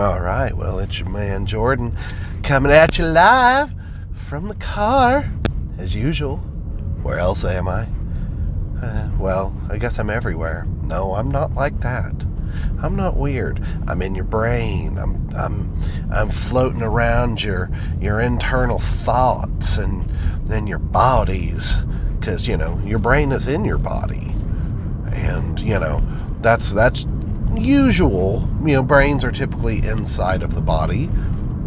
All right, well, it's your man Jordan coming at you live from the car, as usual. Where else am I? Uh, well, I guess I'm everywhere. No, I'm not like that. I'm not weird. I'm in your brain. I'm I'm I'm floating around your your internal thoughts and then your bodies cuz you know, your brain is in your body. And, you know, that's that's usual. You know, brains are typically inside of the body.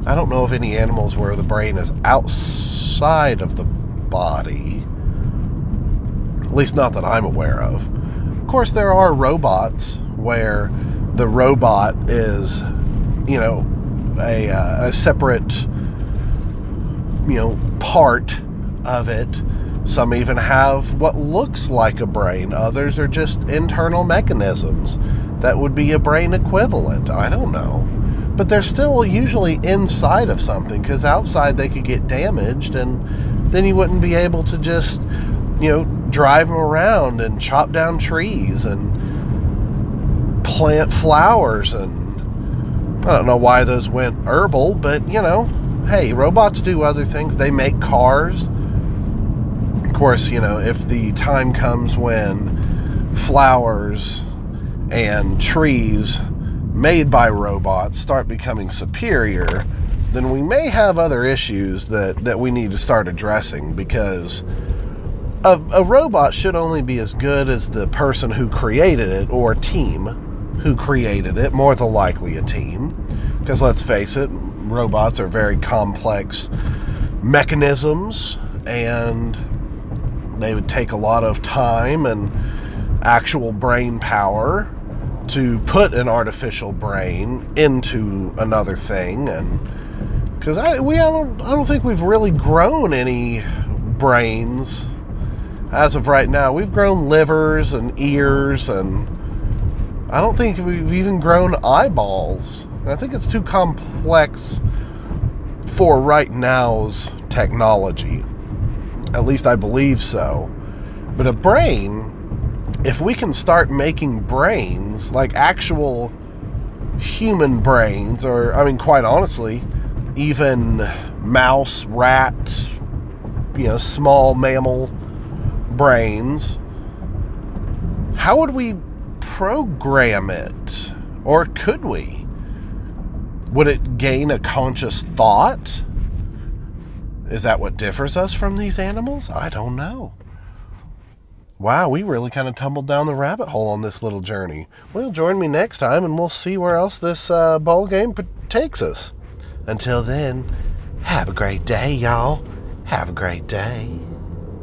I don't know of any animals where the brain is outside of the body. At least not that I'm aware of. Of course, there are robots where the robot is, you know, a, uh, a separate, you know, part of it. Some even have what looks like a brain. Others are just internal mechanisms that would be a brain equivalent. I don't know. But they're still usually inside of something because outside they could get damaged and then you wouldn't be able to just, you know, drive them around and chop down trees and plant flowers and I don't know why those went herbal, but you know, hey, robots do other things. They make cars. Course, you know, if the time comes when flowers and trees made by robots start becoming superior, then we may have other issues that, that we need to start addressing because a, a robot should only be as good as the person who created it or team who created it, more than likely a team. Because let's face it, robots are very complex mechanisms and they would take a lot of time and actual brain power to put an artificial brain into another thing and because I we I don't I don't think we've really grown any brains as of right now. We've grown livers and ears and I don't think we've even grown eyeballs. I think it's too complex for right now's technology. At least I believe so. But a brain if we can start making brains, like actual human brains, or, I mean, quite honestly, even mouse, rat, you know, small mammal brains, how would we program it? Or could we? Would it gain a conscious thought? Is that what differs us from these animals? I don't know. Wow, we really kind of tumbled down the rabbit hole on this little journey. Well, join me next time and we'll see where else this uh, ball game takes us. Until then, have a great day, y'all. Have a great day.